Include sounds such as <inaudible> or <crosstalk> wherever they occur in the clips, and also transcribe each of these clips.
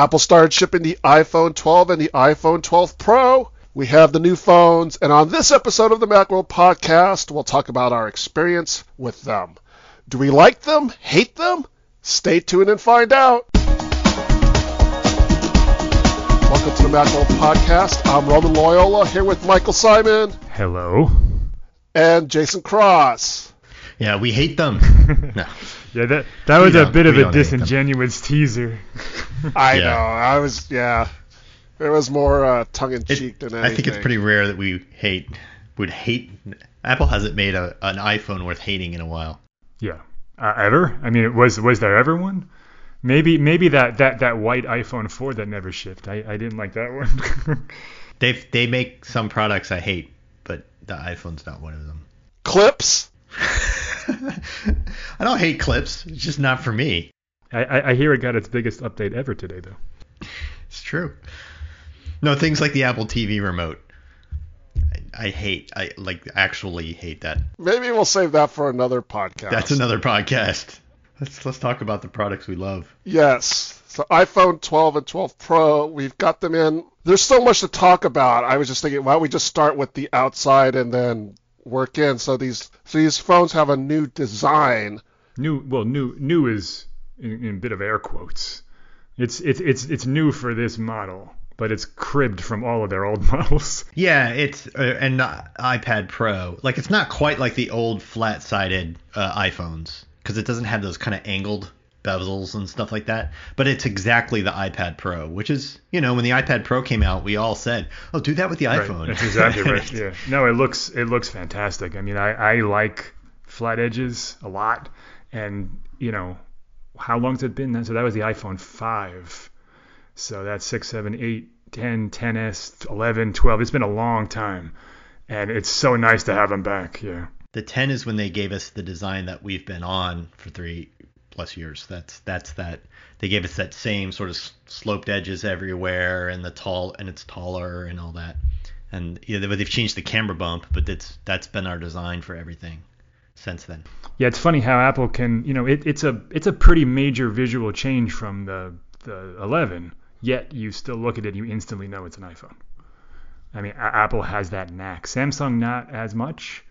Apple started shipping the iPhone 12 and the iPhone 12 Pro. We have the new phones, and on this episode of the Macworld podcast, we'll talk about our experience with them. Do we like them? Hate them? Stay tuned and find out. Welcome to the Macworld podcast. I'm Roman Loyola here with Michael Simon Hello. and Jason Cross. Yeah, we hate them. <laughs> no. Yeah, that that We was a bit of a don't hate them. disingenuous teaser. <laughs> I Yeah. know. I was, yeah. It was more uh, tongue in cheek than anything. I think it's pretty rare that we hate would hate. Apple hasn't made a, an iPhone worth hating in a while. Yeah. Uh, ever? I mean, was was there ever one? Maybe maybe that, that, that white iPhone 4 that never shipped. I, I didn't like that one. <laughs> They they make some products I hate, but the iPhone's not one of them. Clips. <laughs> <laughs> I don't hate clips. It's just not for me. I, I, I hear it got its biggest update ever today though. It's true. No, things like the Apple TV remote. I, I hate. I like actually hate that. Maybe we'll save that for another podcast. That's another podcast. Let's let's talk about the products we love. Yes. So iPhone 12 and 12 Pro, we've got them in. There's so much to talk about. I was just thinking, why don't we just start with the outside and then work in? So these so these phones have a new design. New well new new is in, in a bit of air quotes. It's it's it's it's new for this model, but it's cribbed from all of their old <laughs> models. Yeah, it's uh, and uh, iPad Pro. Like it's not quite like the old flat-sided uh, iPhones because it doesn't have those kind of angled bezels and stuff like that. But it's exactly the iPad Pro, which is you know when the iPad Pro came out, we all said, "Oh, do that with the iPhone." Right, that's exactly <laughs> right. Yeah. No, it looks it looks fantastic. I mean, I, I like flat edges a lot, and you know, how long's it been? Then? So that was the iPhone 5. So that's 6, 7, 8, 10, 10s, 11, 12. It's been a long time, and it's so nice to have them back. Yeah. The 10 is when they gave us the design that we've been on for three plus years. That's that's that. They gave us that same sort of sloped edges everywhere, and the tall and it's taller and all that. And yeah, they- they've changed the camera bump, but that's that's been our design for everything since then. Yeah, it's funny how Apple can, you know, it, it's a it's a pretty major visual change from the the 11. Yet you still look at it, you instantly know it's an iPhone. I mean, Apple has that knack. Samsung not as much.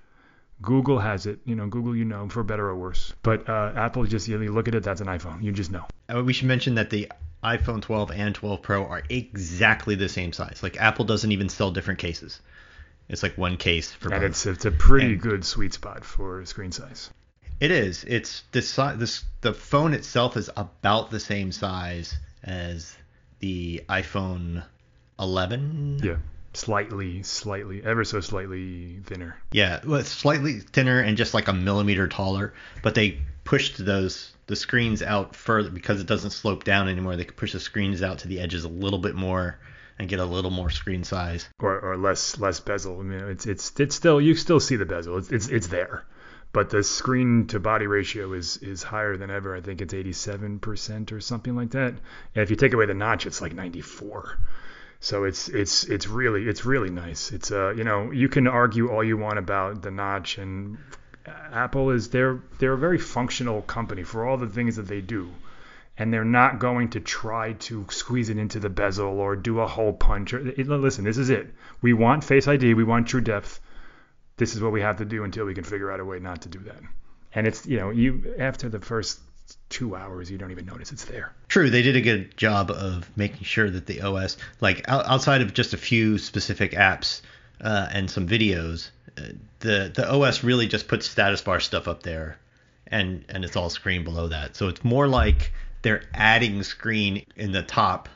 Google has it, you know, Google you know for better or worse. But uh, Apple just you look at it, that's an iPhone. You just know. Uh, we should mention that the iPhone 12 and 12 Pro are exactly the same size. Like Apple doesn't even sell different cases. It's like one case for And both. it's it's a pretty And- good sweet spot for screen size. It is. It's the si- this the phone itself is about the same size as the iPhone 11. Yeah. Slightly, slightly, ever so slightly thinner. Yeah, well, slightly thinner and just like a millimeter taller, but they pushed those the screens out further because it doesn't slope down anymore. They could push the screens out to the edges a little bit more and get a little more screen size. or, or less less bezel. I mean, it's it's it's still you still see the bezel. It's it's, it's there, but the screen to body ratio is is higher than ever. I think it's 87% or something like that. And if you take away the notch, it's like 94. So it's it's it's really it's really nice. It's uh you know you can argue all you want about the notch and Apple is they're they're a very functional company for all the things that they do and they're not going to try to squeeze it into the bezel or do a hole punch. Or, it, listen, this is it. We want Face ID. We want true depth. This is what we have to do until we can figure out a way not to do that. And it's you know you after the first two hours you don't even notice it's there. True, they did a good job of making sure that the OS, like out- outside of just a few specific apps uh, and some videos, uh, the the OS really just puts status bar stuff up there, and and it's all screen below that. So it's more like they're adding screen in the top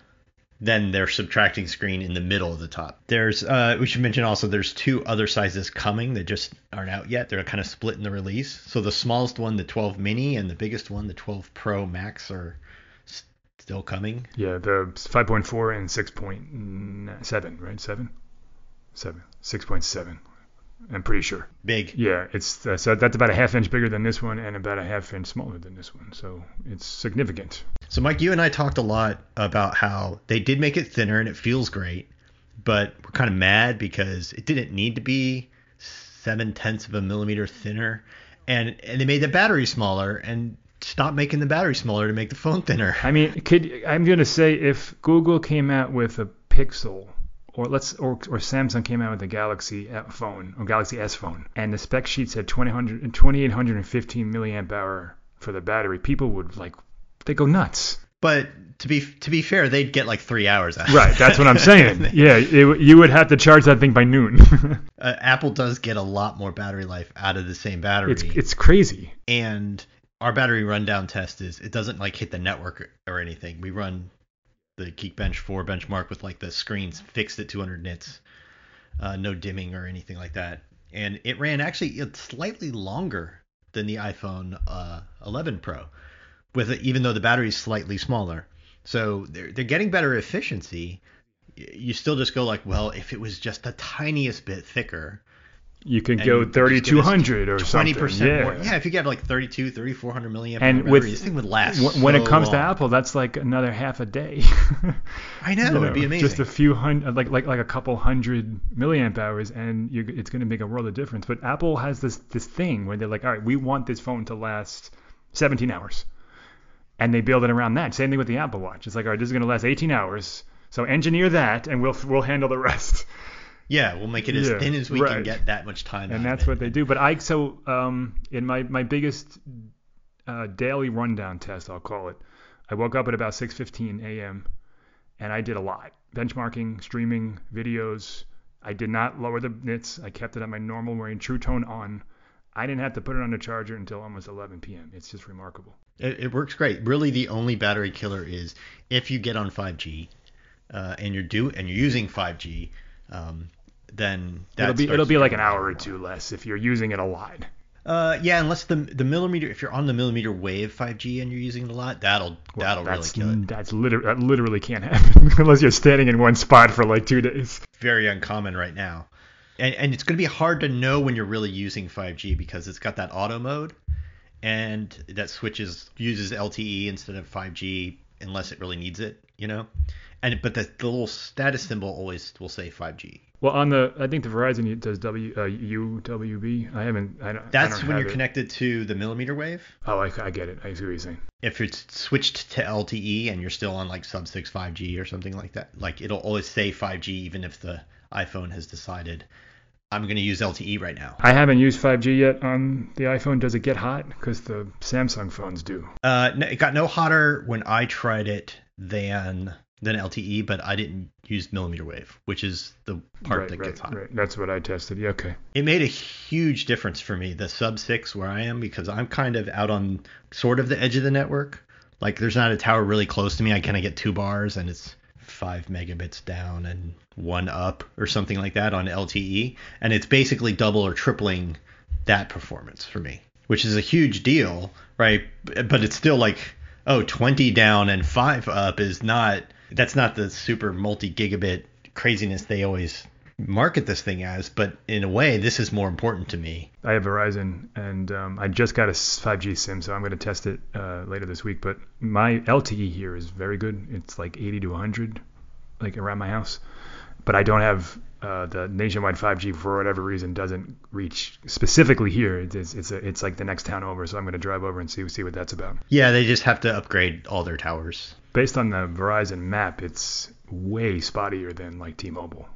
than they're subtracting screen in the middle of the top. There's uh, we should mention also there's two other sizes coming that just aren't out yet. They're kind of split in the release. So the smallest one, the 12 mini, and the biggest one, the 12 Pro Max, are still coming. Yeah, the 5.4 and 6.7, right? Seven, seven, 6.7. I'm pretty sure. Big. Yeah, it's uh, so that's about a half inch bigger than this one and about a half inch smaller than this one. So it's significant. So Mike, you and I talked a lot about how they did make it thinner and it feels great, but we're kind of mad because it didn't need to be seven tenths of a millimeter thinner, and and they made the battery smaller. And stop making the battery smaller to make the phone thinner. I mean, could I'm gonna say if Google came out with a Pixel, or let's or, or Samsung came out with a Galaxy phone or Galaxy S phone, and the spec sheet said 2000, 2815 milliamp hour for the battery, people would like they go nuts. But to be to be fair, they'd get like three hours out. Right, that's what I'm saying. yeah, it, you would have to charge that thing by noon. <laughs> uh, Apple does get a lot more battery life out of the same battery. It's it's crazy. And our battery rundown test is it doesn't like hit the network or anything. We run the Geekbench 4 benchmark with like the screens fixed at 200 nits, uh, no dimming or anything like that. And it ran actually it's slightly longer than the iPhone uh, 11 Pro, with it, even though the battery is slightly smaller. So they're they're getting better efficiency. You still just go like, well, if it was just the tiniest bit thicker, you can go 3200 or 20% something. Yeah. more. Yeah, if you get like 32, 3400 milliamp and with, this thing would last. W- when so it comes long. to Apple, that's like another half a day. <laughs> I know, you know, it'd be amazing. Just a few hundred, like like like a couple hundred milliamp hours, and it's going to make a world of difference. But Apple has this this thing where they're like, all right, we want this phone to last 17 hours, and they build it around that. Same thing with the Apple Watch. It's like, all right, this is going to last 18 hours. So engineer that, and we'll we'll handle the rest. Yeah, we'll make it as yeah, thin as we right. can get that much time. And that's what they do. But I so um, in my my biggest uh, daily rundown test, I'll call it. I woke up at about 6:15 a.m. and I did a lot benchmarking, streaming videos. I did not lower the nits. I kept it at my normal wearing True Tone on. I didn't have to put it on the charger until almost 11 p.m. It's just remarkable. It, it works great. Really, the only battery killer is if you get on 5G uh, and you're do and you're using 5G um, then it'll be it'll be like an hour or two less if you're using it a lot. Uh, yeah, unless the the millimeter, if you're on the millimeter wave 5G and you're using it a lot, that'll well, that'll really kill it. That's literally that literally can't <laughs> happen unless you're standing in one spot for like two days. Very uncommon right now, and and it's going to be hard to know when you're really using 5G because it's got that auto mode, and that switches uses LTE instead of 5G unless it really needs it, you know. And but the, the little status symbol always will say 5G. Well, on the I think the Verizon does W uh, UWB. I haven't. I don't, That's I don't when you're it. connected to the millimeter wave. Oh, I, I get it. I see what you're saying. If it's switched to LTE and you're still on like sub 6 5G or something like that, like it'll always say 5G even if the iPhone has decided I'm going to use LTE right now. I haven't used 5G yet on the iPhone. Does it get hot? Because the Samsung phones do. Uh, it got no hotter when I tried it than than LTE, but I didn't use millimeter wave, which is the part right, that right, gets hot. Right. That's what I tested. Yeah, okay. It made a huge difference for me, the sub six where I am, because I'm kind of out on sort of the edge of the network. Like there's not a tower really close to me. I kind of get two bars and it's five megabits down and one up or something like that on LTE. And it's basically double or tripling that performance for me, which is a huge deal, right? But it's still like, oh, 20 down and five up is not that's not the super multi gigabit craziness they always market this thing as, but in a way, this is more important to me. I have Verizon, and um, I just got a 5G SIM, so I'm going to test it uh, later this week. But my LTE here is very good. It's like 80 to 100, like around my house. But I don't have uh, the nationwide 5G for whatever reason doesn't reach specifically here. It's it's a, it's like the next town over, so I'm going to drive over and see see what that's about. Yeah, they just have to upgrade all their towers based on the Verizon map, it's way spottier than like T-Mobile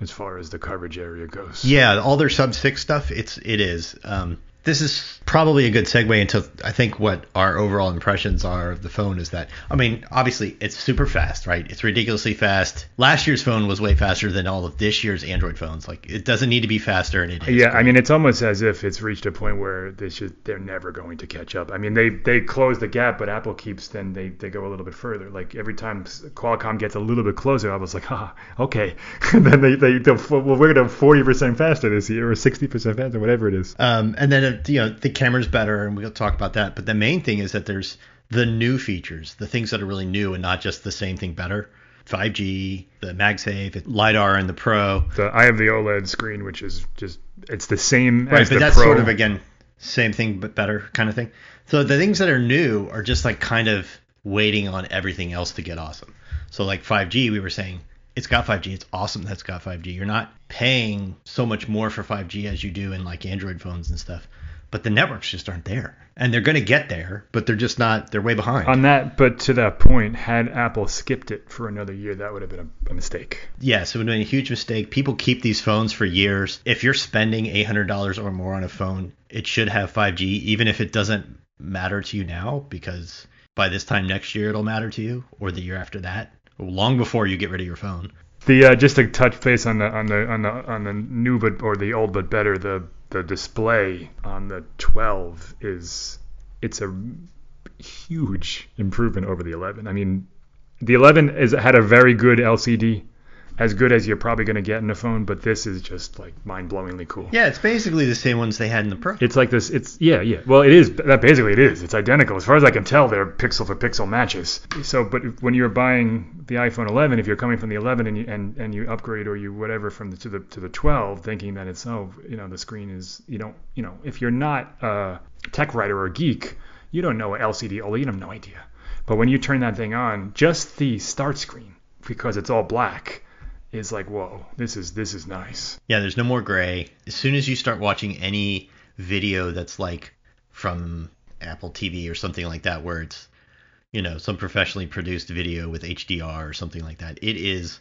as far as the coverage area goes. Yeah, all their sub six stuff, it's it is. Um, this is probably a good segue into I think what our overall impressions are of the phone is that I mean obviously it's super fast right? It's ridiculously fast. Last year's phone was way faster than all of this year's Android phones. Like it doesn't need to be faster and it is yeah great. I mean it's almost as if it's reached a point where they should they're never going to catch up. I mean they they close the gap but Apple keeps then they they go a little bit further. Like every time Qualcomm gets a little bit closer I was like ah okay. And <laughs> then they they well we're gonna 40% faster this year or 60% faster whatever it is. Um and then you know the camera's better, and we'll talk about that. But the main thing is that there's the new features, the things that are really new, and not just the same thing better. 5G, the MagSafe, LiDAR, and the Pro. The, I have the OLED screen, which is just it's the same right, as but the that's Pro. sort of again same thing but better kind of thing. So the things that are new are just like kind of waiting on everything else to get awesome. So like 5G, we were saying it's got 5G. It's awesome that's got 5G. You're not paying so much more for 5G as you do in like Android phones and stuff but the networks just aren't there. And they're going to get there, but they're just not. They're way behind. On that, but to that point, had Apple skipped it for another year, that would have been a, a mistake. Yes, it would have been a huge mistake. People keep these phones for years. If you're spending $800 or more on a phone, it should have 5G, even if it doesn't matter to you now, because by this time next year it'll matter to you, or the year after that, long before you get rid of your phone. The uh, just to touch base on the on the on the on the new but or the old but better the the display on the 12 is it's a huge improvement over the 11. I mean, the 11 is had a very good LCD, as good as you're probably going to get in a phone, but this is just like mind-blowingly cool. Yeah, it's basically the same ones they had in the Pro. It's like this. It's yeah, yeah. Well, it is. That basically it is. It's identical as far as I can tell. They're pixel for pixel matches. So, but when you're buying the iPhone 11, if you're coming from the 11 and you and, and you upgrade or you whatever from the to the to the 12, thinking that it's oh you know the screen is you don't you know if you're not a tech writer or a geek, you don't know LCD OLED. Oh, you have no idea. But when you turn that thing on, just the start screen because it's all black is like whoa this is this is nice Yeah, there's no more gray. As soon as you start watching any video that's like from Apple TV or something like that, where it's, you know, some professionally produced video with HDR or something like that, it is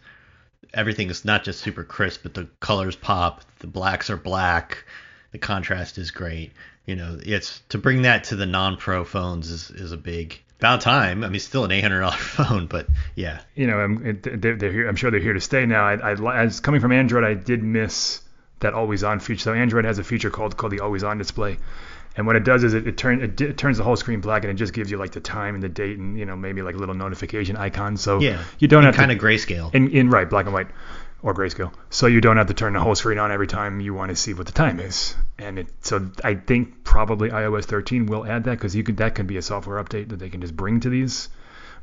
everything is not just super crisp, but the colors pop, the blacks are black, the contrast is great. You know, it's to bring that to the non-pro phones is is a big about time. I mean, still an eight hundred dollar <laughs> phone, but yeah, you know I'm, they're, they're here, I'm sure they're here to stay now. I, I as coming from android i did miss that always on feature. So android has a feature called called the always on display. And what it does is it, it, turn, it, it turns the whole screen black and it just gives you like the time and the date and you know maybe like a little notification icon. So yeah, you don't have kind to of grayscale. in, in right black and white or grayscale so you don't have to turn the whole screen on every time you want to see what the time is. And it so i think probably ios 13 will add that because you could that could be a software update that they can just bring to these.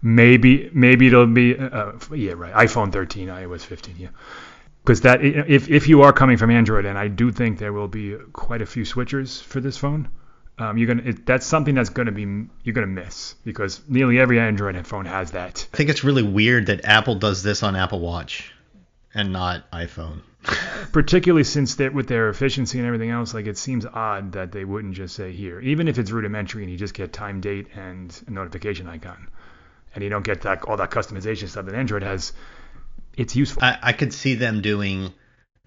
Maybe maybe it'll be uh, yeah right iphone 13 ios 15 yeah. Because that if if you are coming from android and i do think there will be quite a few switchers for this phone um, you're gonna it, that's something that's gonna be you're gonna miss because nearly every android phone has that. I think it's really weird that Apple does this on Apple Watch and not iPhone. <laughs> particularly since they with their efficiency and everything else, like it seems odd that they wouldn't just say here, even if it's rudimentary and you just get time, date, and a notification icon, and you don't get that all that customization stuff that Android has. It's useful. I, I could see them doing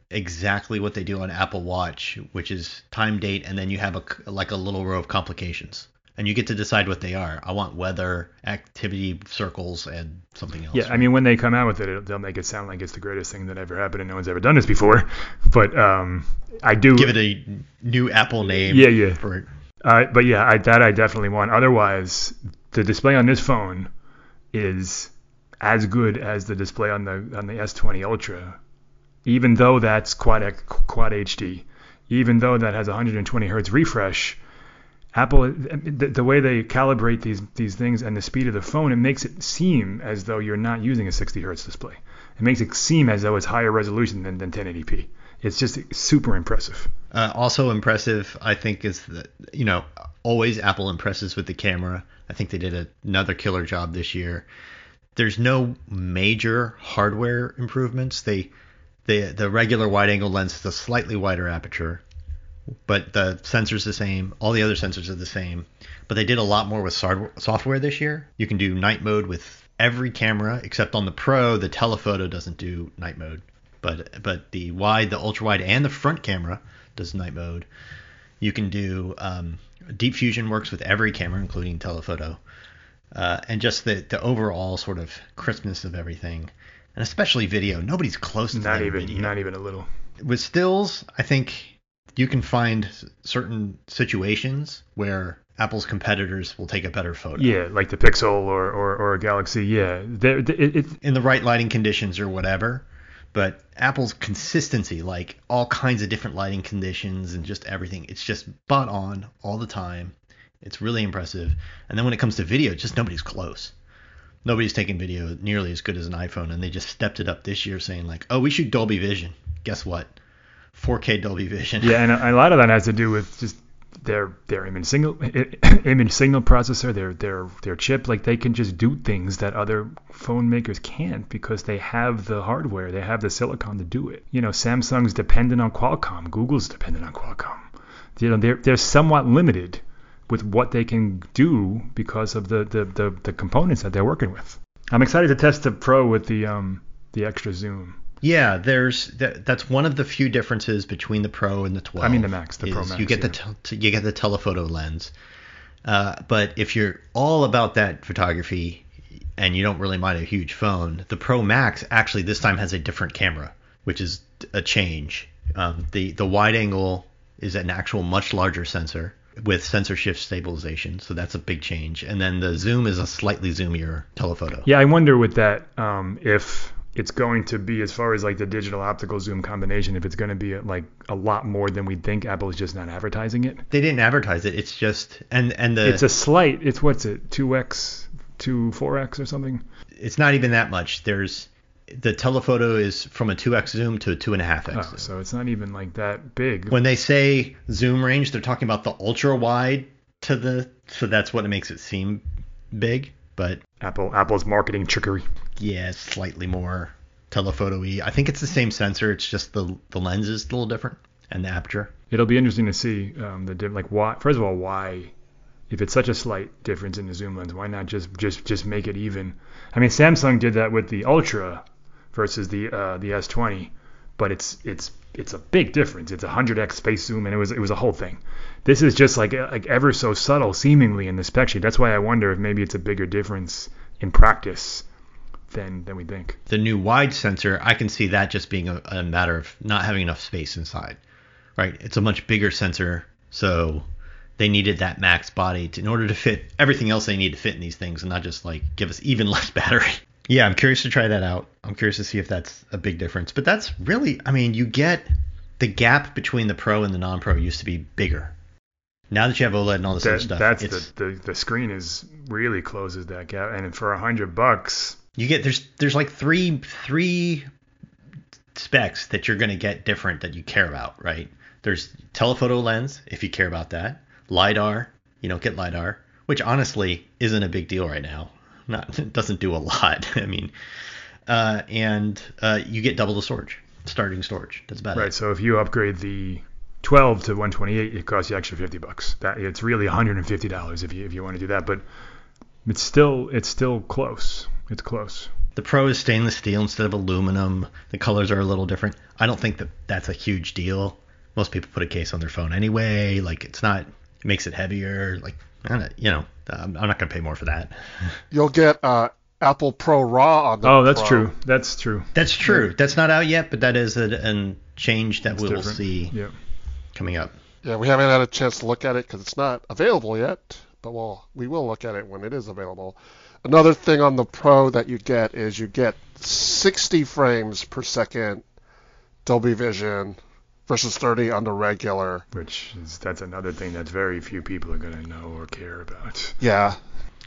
exactly what they do on Apple Watch, which is time, date, and then you have a like a little row of complications, and you get to decide what they are. I want weather, activity circles, and something else. yeah, I mean, when they come out with it, they'll make it sound like it's the greatest thing that ever happened, and no one's ever done this before. But um, I do give it a new Apple name. Yeah, yeah. For. Uh, but yeah, I, that I definitely want. Otherwise, the display on this phone is as good as the display on the on the S20 Ultra, even though that's quad quad HD, even though that has 120 hertz refresh. Apple, the, the way they calibrate these these things and the speed of the phone, it makes it seem as though you're not using a 60 hertz display. It makes it seem as though it's higher resolution than, than 1080p. It's just super impressive. Uh, also impressive, I think, is that you know always Apple impresses with the camera. I think they did another killer job this year. There's no major hardware improvements. They, they the regular wide angle lens is a slightly wider aperture, but the sensor's the same. All the other sensors are the same. But they did a lot more with software this year. You can do night mode with every camera except on the Pro. The telephoto doesn't do night mode, but but the wide, the ultra wide, and the front camera does night mode. You can do um, deep fusion works with every camera, including telephoto, uh, and just the the overall sort of crispness of everything, and especially video. Nobody's close to Not even video. not even a little. with stills, I think you can find certain situations where Apple's competitors will take a better photo. Yeah, like the Pixel or or, or a Galaxy. Yeah, They're- it, it, in the right lighting conditions or whatever. But Apple's consistency, like all kinds of different lighting conditions and just everything, it's just spot on all the time. It's really impressive. And then when it comes to video, just nobody's close. Nobody's taking video nearly as good as an iPhone, and they just stepped it up this year, saying like, "Oh, we shoot Dolby Vision." Guess what? 4K Dolby Vision. Yeah, and a, lot of that has to do with just their their image signal image signal processor, their their their chip. Like they can just do things that other phone makers can't because they have the hardware, they have the silicon to do it. You know, Samsung's dependent on Qualcomm, Google's dependent on Qualcomm. you know they're they're somewhat limited with what they can do because of the the, the, the components that they're working with. I'm excited to test the Pro with the um the extra zoom. Yeah, there's that, that's one of the few differences between the Pro and the 12. I mean the Max, the Pro Max. You get yeah. the tel- you get the telephoto lens, uh, but if you're all about that photography and you don't really mind a huge phone, the Pro Max actually this time has a different camera, which is a change. Um, the the wide angle is an actual much larger sensor with sensor shift stabilization, so that's a big change. And then the zoom is a slightly zoomier telephoto. Yeah, I wonder with that um, if it's going to be as far as like the digital optical zoom combination, if it's going to be like a lot more than we think. Apple is just not advertising it. They didn't advertise it. It's just and and the It's a slight. It's what's it? Two x, two four x or something. it's not even that much. There's the telephoto is from a 2x zoom to a 2.5x Oh, zoom. so it's not even like that big. When they say zoom range, they're talking about the ultra wide to the so that's what makes it seem big. But Apple Apple's marketing trickery. Yeah, it's slightly more telephoto-y. I think it's the same sensor. It's just the the lens is a little different and the aperture. It'll be interesting to see um, the like why. First of all, why if it's such a slight difference in the zoom lens, why not just just just make it even? I mean, Samsung did that with the Ultra versus the uh, the S20, but it's it's it's a big difference. It's a 100x space zoom, and it was it was a whole thing. This is just like like ever so subtle, seemingly in the spec sheet. That's why I wonder if maybe it's a bigger difference in practice than than we think. The new wide sensor, I can see that just being a, a matter of not having enough space inside. Right? It's a much bigger sensor, so they needed that max body to, in order to fit everything else they need to fit in these things and not just like give us even <laughs> less battery. Yeah, I'm curious to try that out. I'm curious to see if that's a big difference. But that's really, I mean, you get the gap between the Pro and the non-Pro used to be bigger. Now that you have OLED and all this other That, stuff, that's it's, the, the the screen is really closes that gap, and for a hundred bucks, you get there's there's like three three specs that you're going to get different that you care about, right? There's telephoto lens if you care about that, lidar, you don't get lidar, which honestly isn't a big deal right now. Not <laughs> it doesn't do a lot. <laughs> I mean, uh, and uh, you get double the storage, starting storage. That's about Right. it. So if you upgrade the 12 to 128, it costs you extra 50 bucks. That it's really 150 dollars if you if you want to do that, but it's still it's still close. It's close. The Pro is stainless steel instead of aluminum. The colors are a little different. I don't think that that's a huge deal. Most people put a case on their phone anyway. Like it's not. It makes it heavier. Like I you know, I'm I'm not gonna pay more for that. <laughs> You'll get uh, Apple ProRAW on the Oh, that's Pro. true. That's true. That's true. That's not out yet, but that is a, a change that we will see Yeah. coming up. Yeah, we haven't had a chance to look at it because it's not available yet, but we'll we will look at it when it is available. Another thing on the Pro that you get is you get 60 frames per second Dolby Vision versus 30 on the regular. Which is that's another thing that very few people are gonna know or care about. Yeah,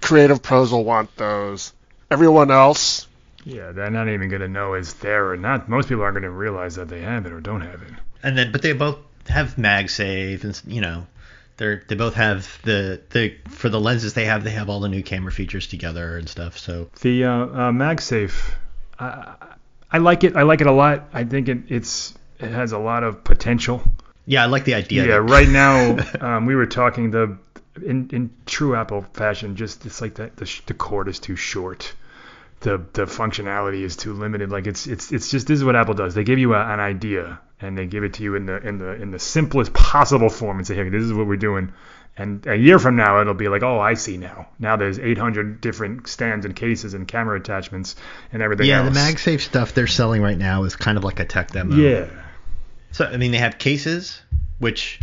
creative pros will want those. Everyone else, Yeah, they're not even gonna know it's there or not. Most people aren't gonna realize that they have it or don't have it. And then, but they both have MagSafe, and you know, they're they both have the the for the lenses they have they have all the new camera features together and stuff. So The uh, uh, MagSafe, I, I like it. I like it a lot. I think it, it's it has a lot of potential. yeah, I like the idea. Yeah, right now <laughs> um, we were talking the in in true Apple fashion, just it's like that the, the cord is too short. The the functionality is too limited. Like it's it's it's just this is what Apple does. They give you a, an idea and they give it to you in the in the in the simplest possible form and say, hey, this is what we're doing. And a year from now, it'll be like, oh, I see now. Now there's 800 different stands and cases and camera attachments and everything yeah, else. the MagSafe stuff they're selling right now is kind of like a tech demo. Yeah. So I mean, they have cases which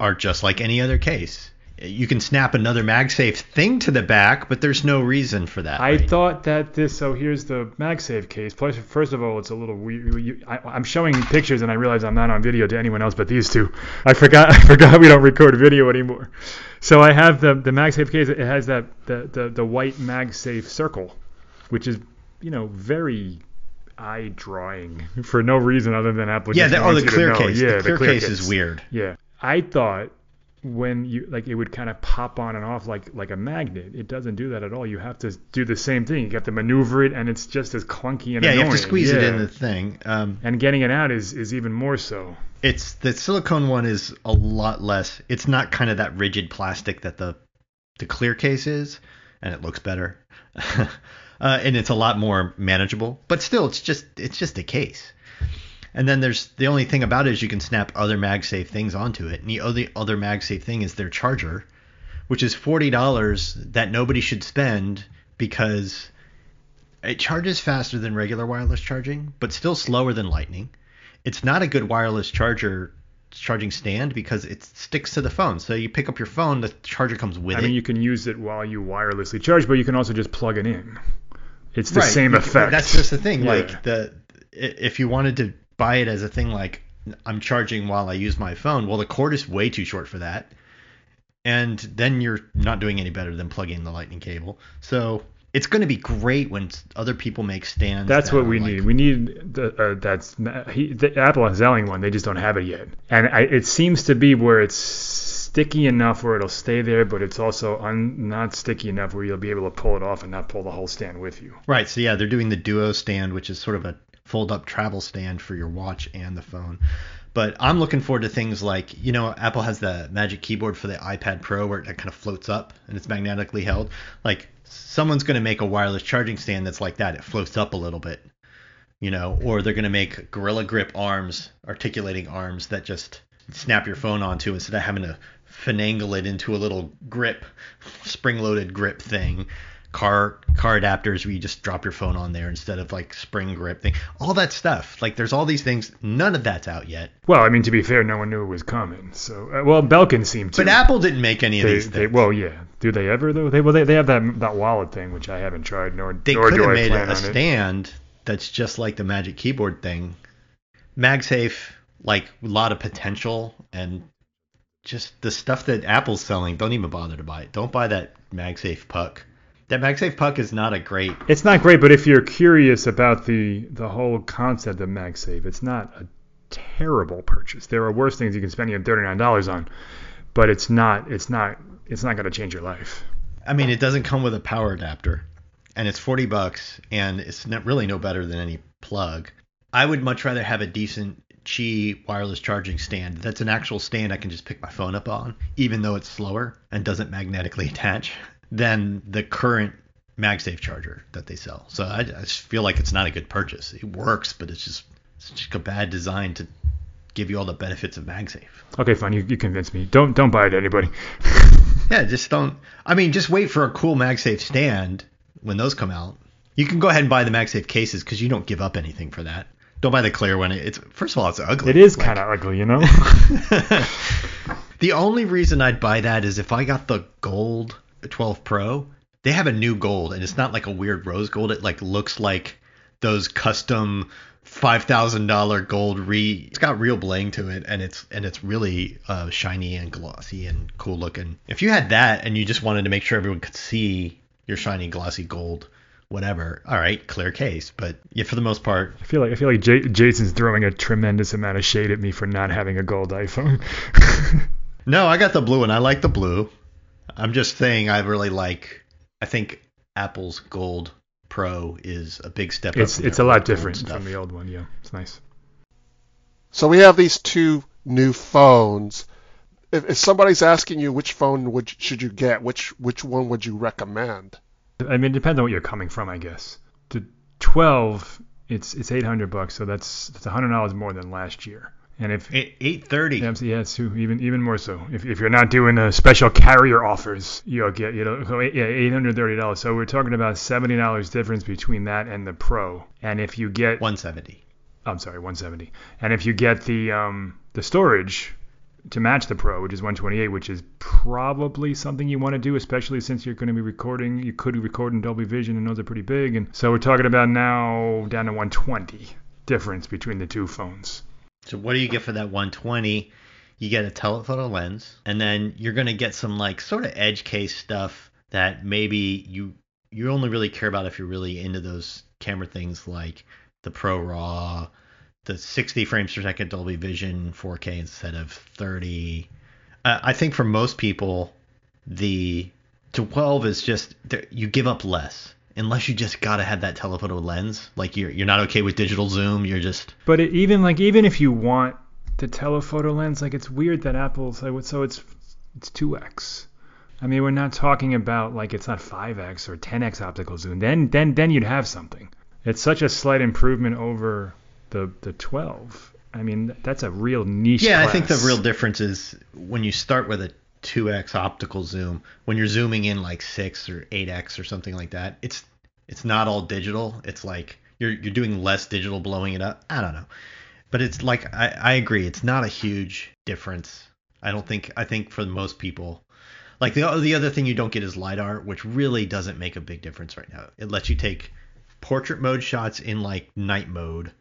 are just like any other case. You can snap another MagSafe thing to the back, but there's no reason for that. I right? thought that this. So here's the MagSafe case. Plus, first of all, it's a little weird. I, I'm showing pictures, and I realize I'm not on video to anyone else but these two. I forgot. <laughs> I forgot we don't record video anymore. So I have the the MagSafe case. It has that the the, the white MagSafe circle, which is you know very eye drawing for no reason other than Apple. yeah, the, oh, the clear case. Yeah, the clear, case, is weird. yeah. I thought when you like it would kind of pop on and off like like a magnet. It doesn't do that at all. You have to do the same thing. You have to maneuver it and it's just as clunky and Yeah, annoying. you have to squeeze it in the thing. Um, and getting it out is is even more so. It's the silicone one is a lot less. It's not kind of that rigid plastic that the the clear case is, and it looks better. <laughs> uh, and it's a lot more manageable. But still, it's just it's just a case. And then there's the only thing about it is you can snap other MagSafe things onto it. And the other other MagSafe thing is their charger, which is forty dollars that nobody should spend because it charges faster than regular wireless charging, but still slower than Lightning. It's not a good wireless charger charging stand because it sticks to the phone. So you pick up your phone, the charger comes with it. I it. mean, you can use it while you wirelessly charge, but you can also just plug it in. It's the Right, same effect. That's just the thing. Yeah. Like the if you wanted to buy it as a thing like I'm charging while I use my phone, well the cord is way too short for that. And then you're not doing any better than plugging the lightning cable. So it's going to be great when other people make stands. That's that what we like- need. We need the uh, that's he, the Apple is selling one. They just don't have it yet, and I, it seems to be where it's sticky enough where it'll stay there, but it's also un, not sticky enough where you'll be able to pull it off and not pull the whole stand with you. Right. So yeah, they're doing the Duo stand, which is sort of a fold-up travel stand for your watch and the phone. But I'm looking forward to things like, you know, Apple has the Magic Keyboard for the iPad Pro where it kind of floats up and it's magnetically held. Like someone's going to make a wireless charging stand that's like that. It floats up a little bit, you know, or they're going to make Gorilla Grip arms, articulating arms that just snap your phone onto instead of having to finagle it into a little grip, spring-loaded grip thing car car adapters where you just drop your phone on there instead of like spring grip thing. All that stuff. Like there's all these things. None of that's out yet. Well, I mean, to be fair, no one knew it was coming. So, uh, well, Belkin seemed to. But Apple didn't make any of they, these they, things. well, yeah. Do they ever though? They well, they, they have that that wallet thing, which I haven't tried, nor they nor could do have I made plan a, a it. stand that's just like the Magic Keyboard thing. MagSafe, like a lot of potential and just the stuff that Apple's selling. Don't even bother to buy it. Don't buy that MagSafe puck. That MagSafe puck is not a great It's not great, but if you're curious about the the whole concept of MagSafe, it's not a terrible purchase. There are worse things you can spend your thirty-nine dollars on, but it's not it's not it's not going to change your life. I mean, it doesn't come with a power adapter, and it's 40 bucks, and it's not really no better than any plug. I would much rather have a decent Qi wireless charging stand. That's an actual stand I can just pick my phone up on, even though it's slower and doesn't magnetically attach, than the current MagSafe charger that they sell. So I, I just feel like it's not a good purchase. It works, but it's just it's just a bad design to give you all the benefits of MagSafe. Okay, fine, you, you convinced me. Don't don't buy it, anybody. <laughs> Yeah, just don't. I mean, just wait for a cool MagSafe stand when those come out. You can go ahead and buy the MagSafe cases because you don't give up anything for that. Don't buy the clear one. It's first of all, it's ugly. It is Like, kind of ugly, you know. <laughs> <laughs> the only reason I'd buy that is if I got the gold 12 Pro. They have a new gold, and it's not like a weird rose gold. It like looks like those custom five thousand dollar gold re. It's got real bling to it, and it's and it's really uh, shiny and glossy and cool looking. If you had that and you just wanted to make sure everyone could see your shiny glossy gold, whatever, all right, clear case. But yeah, for the most part, I feel like I feel like J- Jason's throwing a tremendous amount of shade at me for not having a gold iPhone. <laughs> no, I got the blue, and I like the blue. I'm just saying, I really like. I think Apple's Gold Pro is a big step it's up. from it's a lot different stuff. from the old one. Yeah, it's nice. So we have these two new phones. If, if somebody's asking you which phone would should you get, which which one would you recommend? I mean, it depends on what you're coming from, I guess. The 12, it's it's 800 bucks, so that's that's 100 dollars more than last year. And if Eight eight thirty. yeah, so- yeah, it's too- even even more so. If, if you're not doing a special carrier offers, you'll get you know yeah 830 dollars. So we're talking about 70 dollars difference between that and the Pro. And if you get One seventy. I'm sorry, 170. And if you get the um, the storage to match the Pro, which is 128, which is probably something you want to do, especially since you're going to be recording. You could record in Dolby Vision, and those are pretty big. And so we're talking about now down to 120 difference between the two phones. So what do you get for that one twenty? You get a telephoto lens, and then you're gonna get some like sort of edge case stuff that maybe you you only really care about if you're really into those camera things like the ProRAW, the 60 frames per second Dolby Vision 4K instead of 30. Uh, I think for most people, the 12 is just you give up less unless you just gotta have that telephoto lens. Like you're you're not okay with digital zoom. You're just But it, even like even if you want the telephoto lens, like it's weird that Apple's like so it's it's 2x. I mean, we're not talking about like it's not 5x or 10x optical zoom. Then then then you'd have something. It's such a slight improvement over the the 12. I mean, that's a real niche. Yeah, class. I think the real difference is when you start with a 2x optical zoom, when you're zooming in like 6 or 8x or something like that, it's it's not all digital. It's like you're you're doing less digital blowing it up. I don't know. But it's like I, I agree, it's not a huge difference. I don't think I think for most people like the the other thing you don't get is lidar, which really doesn't make a big difference right now. It lets you take portrait mode shots in like night mode,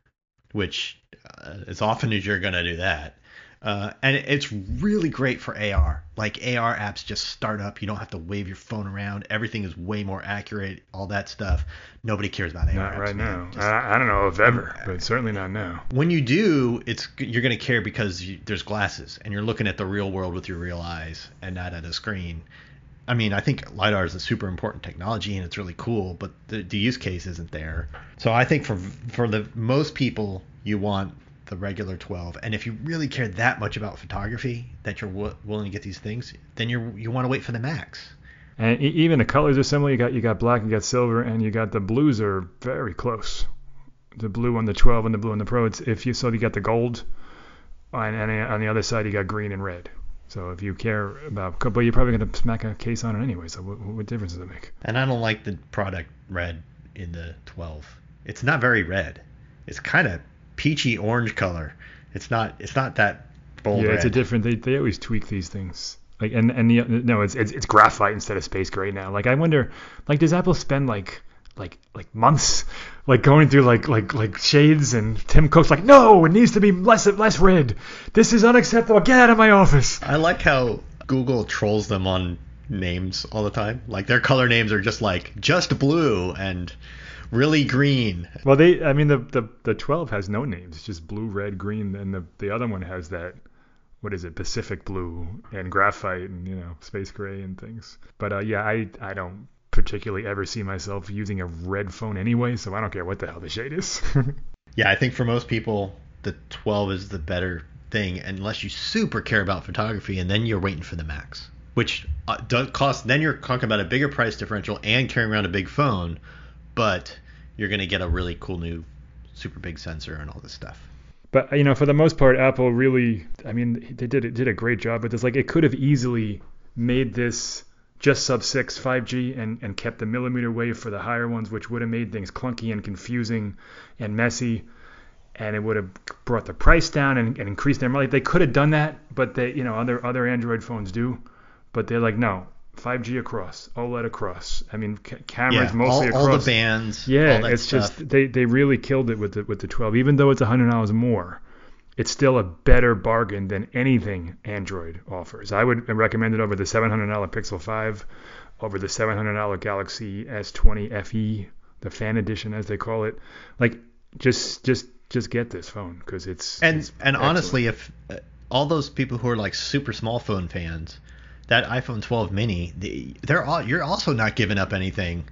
which uh, as often as you're gonna do that. Uh, and it's really great for AR. Like AR apps just start up. You don't have to wave your phone around. Everything is way more accurate. All that stuff. Nobody cares about AR. Not apps, right man. now. Just- I, I don't know if ever, but certainly not now. when you do, it's you're gonna care because you, there's glasses and you're looking at the real world with your real eyes and not at a screen. I mean, I think lidar is a super important technology and it's really cool, but the, the use case isn't there. So I think for for the most people, you want the regular 12. And if you really care that much about photography that you're w- willing to get these things, then you you want to wait for the max. And e- even the colors are similar. You got you got black, you got silver, and you got the blues are very close. The blue on the 12 and the blue on the Pro. It's if you so you got the gold, and, and on the other side you got green and red. So if you care about, but you're probably gonna smack a case on it anyway. So what, what difference does it make? And I don't like the product red in the 12. It's not very red. It's kind of peachy orange color. It's not. It's not that bold yeah, red. it's a different. They, they always tweak these things. Like and and the, no, it's, it's it's graphite instead of space gray now. Like I wonder, like does Apple spend like like like months like going through like like like shades and Tim Cook's like no, it needs to be less less red. This is unacceptable. Get out of my office. I like how Google trolls them on names all the time. Like their color names are just like just blue and really green. Well, they I mean the the the 12 has no names. It's just blue, red, green, and the the other one has that what is it Pacific blue and graphite and you know space gray and things. But uh, yeah, I I don't particularly ever see myself using a red phone anyway, so I don't care what the hell the shade is. <laughs> Yeah, I think for most people the 12 is the better thing unless you super care about photography and then you're waiting for the max, which uh, does cost. Then you're talking about a bigger price differential and carrying around a big phone, but you're gonna get a really cool new super big sensor and all this stuff. but you know, for the most part, Apple really, I mean, they did did a great job with this. Like, it could have easily made this just sub 6 5G and, and kept the millimeter wave for the higher ones, which would have made things clunky and confusing and messy. And it would have brought the price down and, and increased their money. They could have done that, but they, you know, other other Android phones do. But they're like, no, 5G across, OLED across. I mean, ca- cameras Yeah, mostly all, all across. the bands. Yeah, all that it's stuff. just they, they really killed it with the with the 12. Even though it's hundred dollars more, it's still a better bargain than anything Android offers. I would recommend it over the $700 Pixel 5, over the $700 Galaxy S20 FE, the Fan Edition as they call it. Like, just just just get this phone because it's and it's and excellent. honestly, if uh, all those people who are like super small phone fans, that iPhone 12 mini, the, they're all you're also not giving up anything.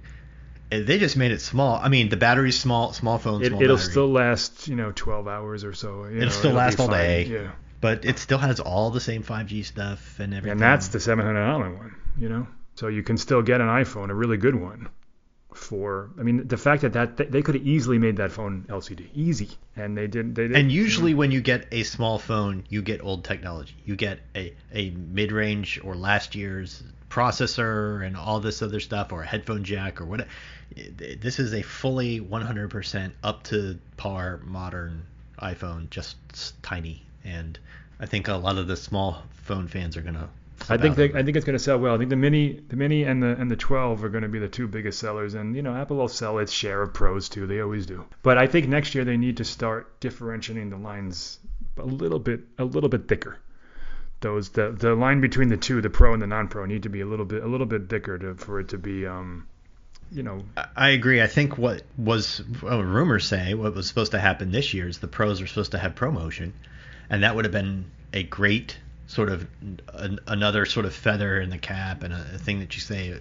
Uh, They just made it small. I mean, the battery's small, small phone, it, small it'll battery, still last you know 12 hours or so. You It'll know, still be last all fine. day. Yeah. but it still has all the same 5G stuff and everything. And that's the seven hundred dollar one, you know. So you can still get an iPhone, a really good one, for. I mean, the fact that that they could have easily made that phone LCD, easy, and they didn't. They didn't. And usually, when you get a small phone, you get old technology. You get a, a mid range or last year's processor and all this other stuff, or a headphone jack or what. This is a fully 100% up to par modern iPhone, just tiny. And I think a lot of the small phone fans are gonna. I think they, I think it's going to sell well. I think the mini, the mini, and the and the 12 are going to be the two biggest sellers. And you know, Apple will sell its share of pros too. They always do. But I think next year they need to start differentiating the lines a little bit, a little bit thicker. Those the the line between the two, the pro and the non-pro, need to be a little bit a little bit thicker to for it to be um, you know, I- agree. I think what was well, rumors say what was supposed to happen this year is the pros are supposed to have ProMotion, and that would have been a great sort of an, another sort of feather in the cap and a, a thing that you say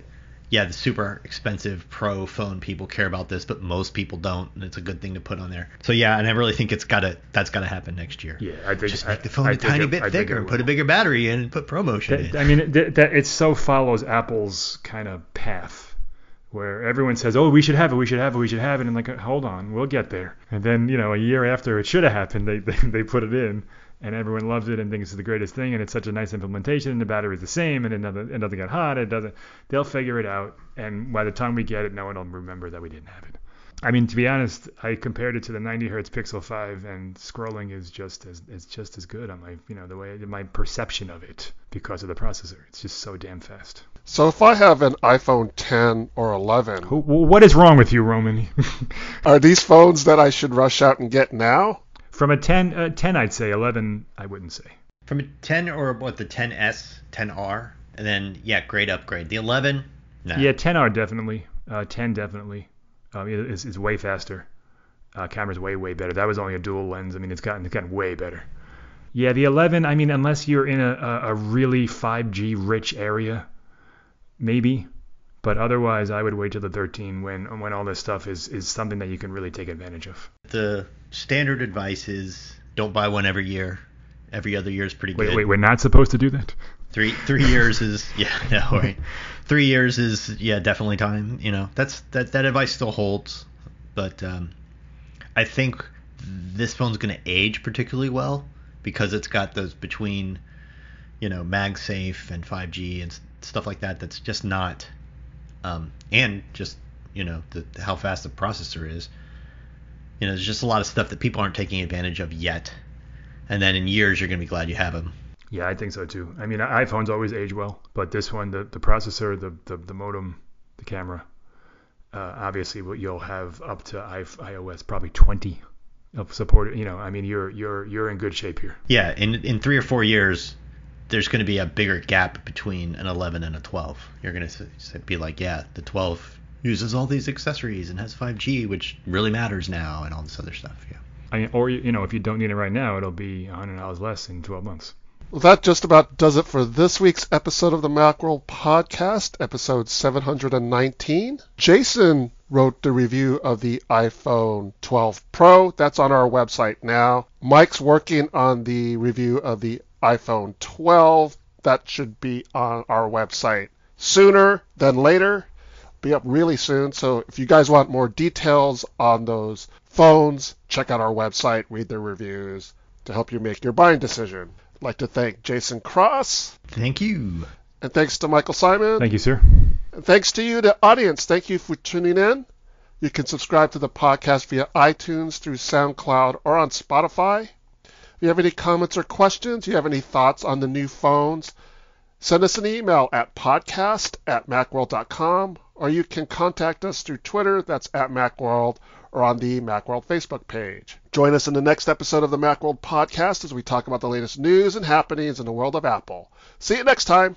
yeah, the super expensive pro phone people care about this, but most people don't, and it's a good thing to put on there. So yeah, and I really think it's gotta that's gotta happen next year. Yeah, I think Just I- make the phone I a think tiny it- bit I thicker and put a bigger battery in and put ProMotion in. That, I mean, that, that it so follows Apple's kind of path, where everyone says, "Oh, we should have it, we should have it, we should have it," and like, hold on, we'll get there. And then, you know, a year after it should have happened, they <laughs> they, they put it in, and everyone loves it and thinks it's the greatest thing, and it's such a nice implementation. And the battery's the same, and it doesn't it doesn't get hot. It doesn't. They'll figure it out, and by the time we get it, no one will remember that we didn't have it. I mean, to be honest, I compared it to the 90 hertz Pixel 5, and scrolling is just as is just as good on my, you know, the way my perception of it because of the processor. It's just so damn fast. So if I have an iPhone 10 or 11, What is wrong with you, Roman? <laughs> are these phones that I should rush out and get now? From a 10, uh, 10, I'd say 11, I wouldn't say. From a 10 or what the 10s, 10r, and then yeah, great upgrade. The 11, nah. Yeah, 10R definitely. Uh, 10 definitely. Um, it- it's, it's way faster. Uh, camera's way way better. That was only a dual lens. I mean, it's gotten it's gotten way better. Yeah, the 11. I mean, unless you're in a, a, a really 5G rich area, maybe. But otherwise, I would wait till the 13 when when all this stuff is is something that you can really take advantage of. The standard advice is don't buy one every year. Every other year is pretty Wait, good. wait, wait, we're not supposed to do that. Three three years is <laughs> yeah no right. Three years is yeah definitely time. You know that's that that advice still holds, but um, I think this phone's going to age particularly well because it's got those between you know MagSafe and 5G and stuff like that. That's just not um, and just you know the, how fast the processor is. You know, there's just a lot of stuff that people aren't taking advantage of yet. And then in years, you're going to be glad you have them. Yeah, I think so too. I mean, iPhones always age well, but this one, the, the processor, the, the, the modem, the camera, uh, obviously what you'll have up to iOS probably 20 of support. You know, I mean, you're you're you're in good shape here. Yeah, in in three or four years, there's going to be a bigger gap between an 11 and a 12. You're going to be like, yeah, the 12 uses all these accessories and has 5G, which really matters now, and all this other stuff. Yeah. I mean, or you know, if you don't need it right now, it'll be $100 less in 12 months. Well, that just about does it for this week's episode of the Macworld Podcast, episode 719. Jason wrote the review of the iPhone 12 Pro. That's on our website now. Mike's working on the review of the iPhone 12. That should be on our website sooner than later. Be up really soon. So if you guys want more details on those phones, check out our website, read the reviews to help you make your buying decision. I'd like to thank Jason Cross Thank you. and thanks to Michael Simon. Thank you, sir. And thanks to you, the audience. Thank you for tuning in. You can subscribe to the podcast via iTunes, through SoundCloud, or on Spotify. If you have any comments or questions, you have any thoughts on the new phones, send us an email at podcast at macworld.com, or you can contact us through Twitter, that's at Macworld, or on the Macworld Facebook page. Join us in the next episode of the Macworld podcast as we talk about the latest news and happenings in the world of Apple. See you next time.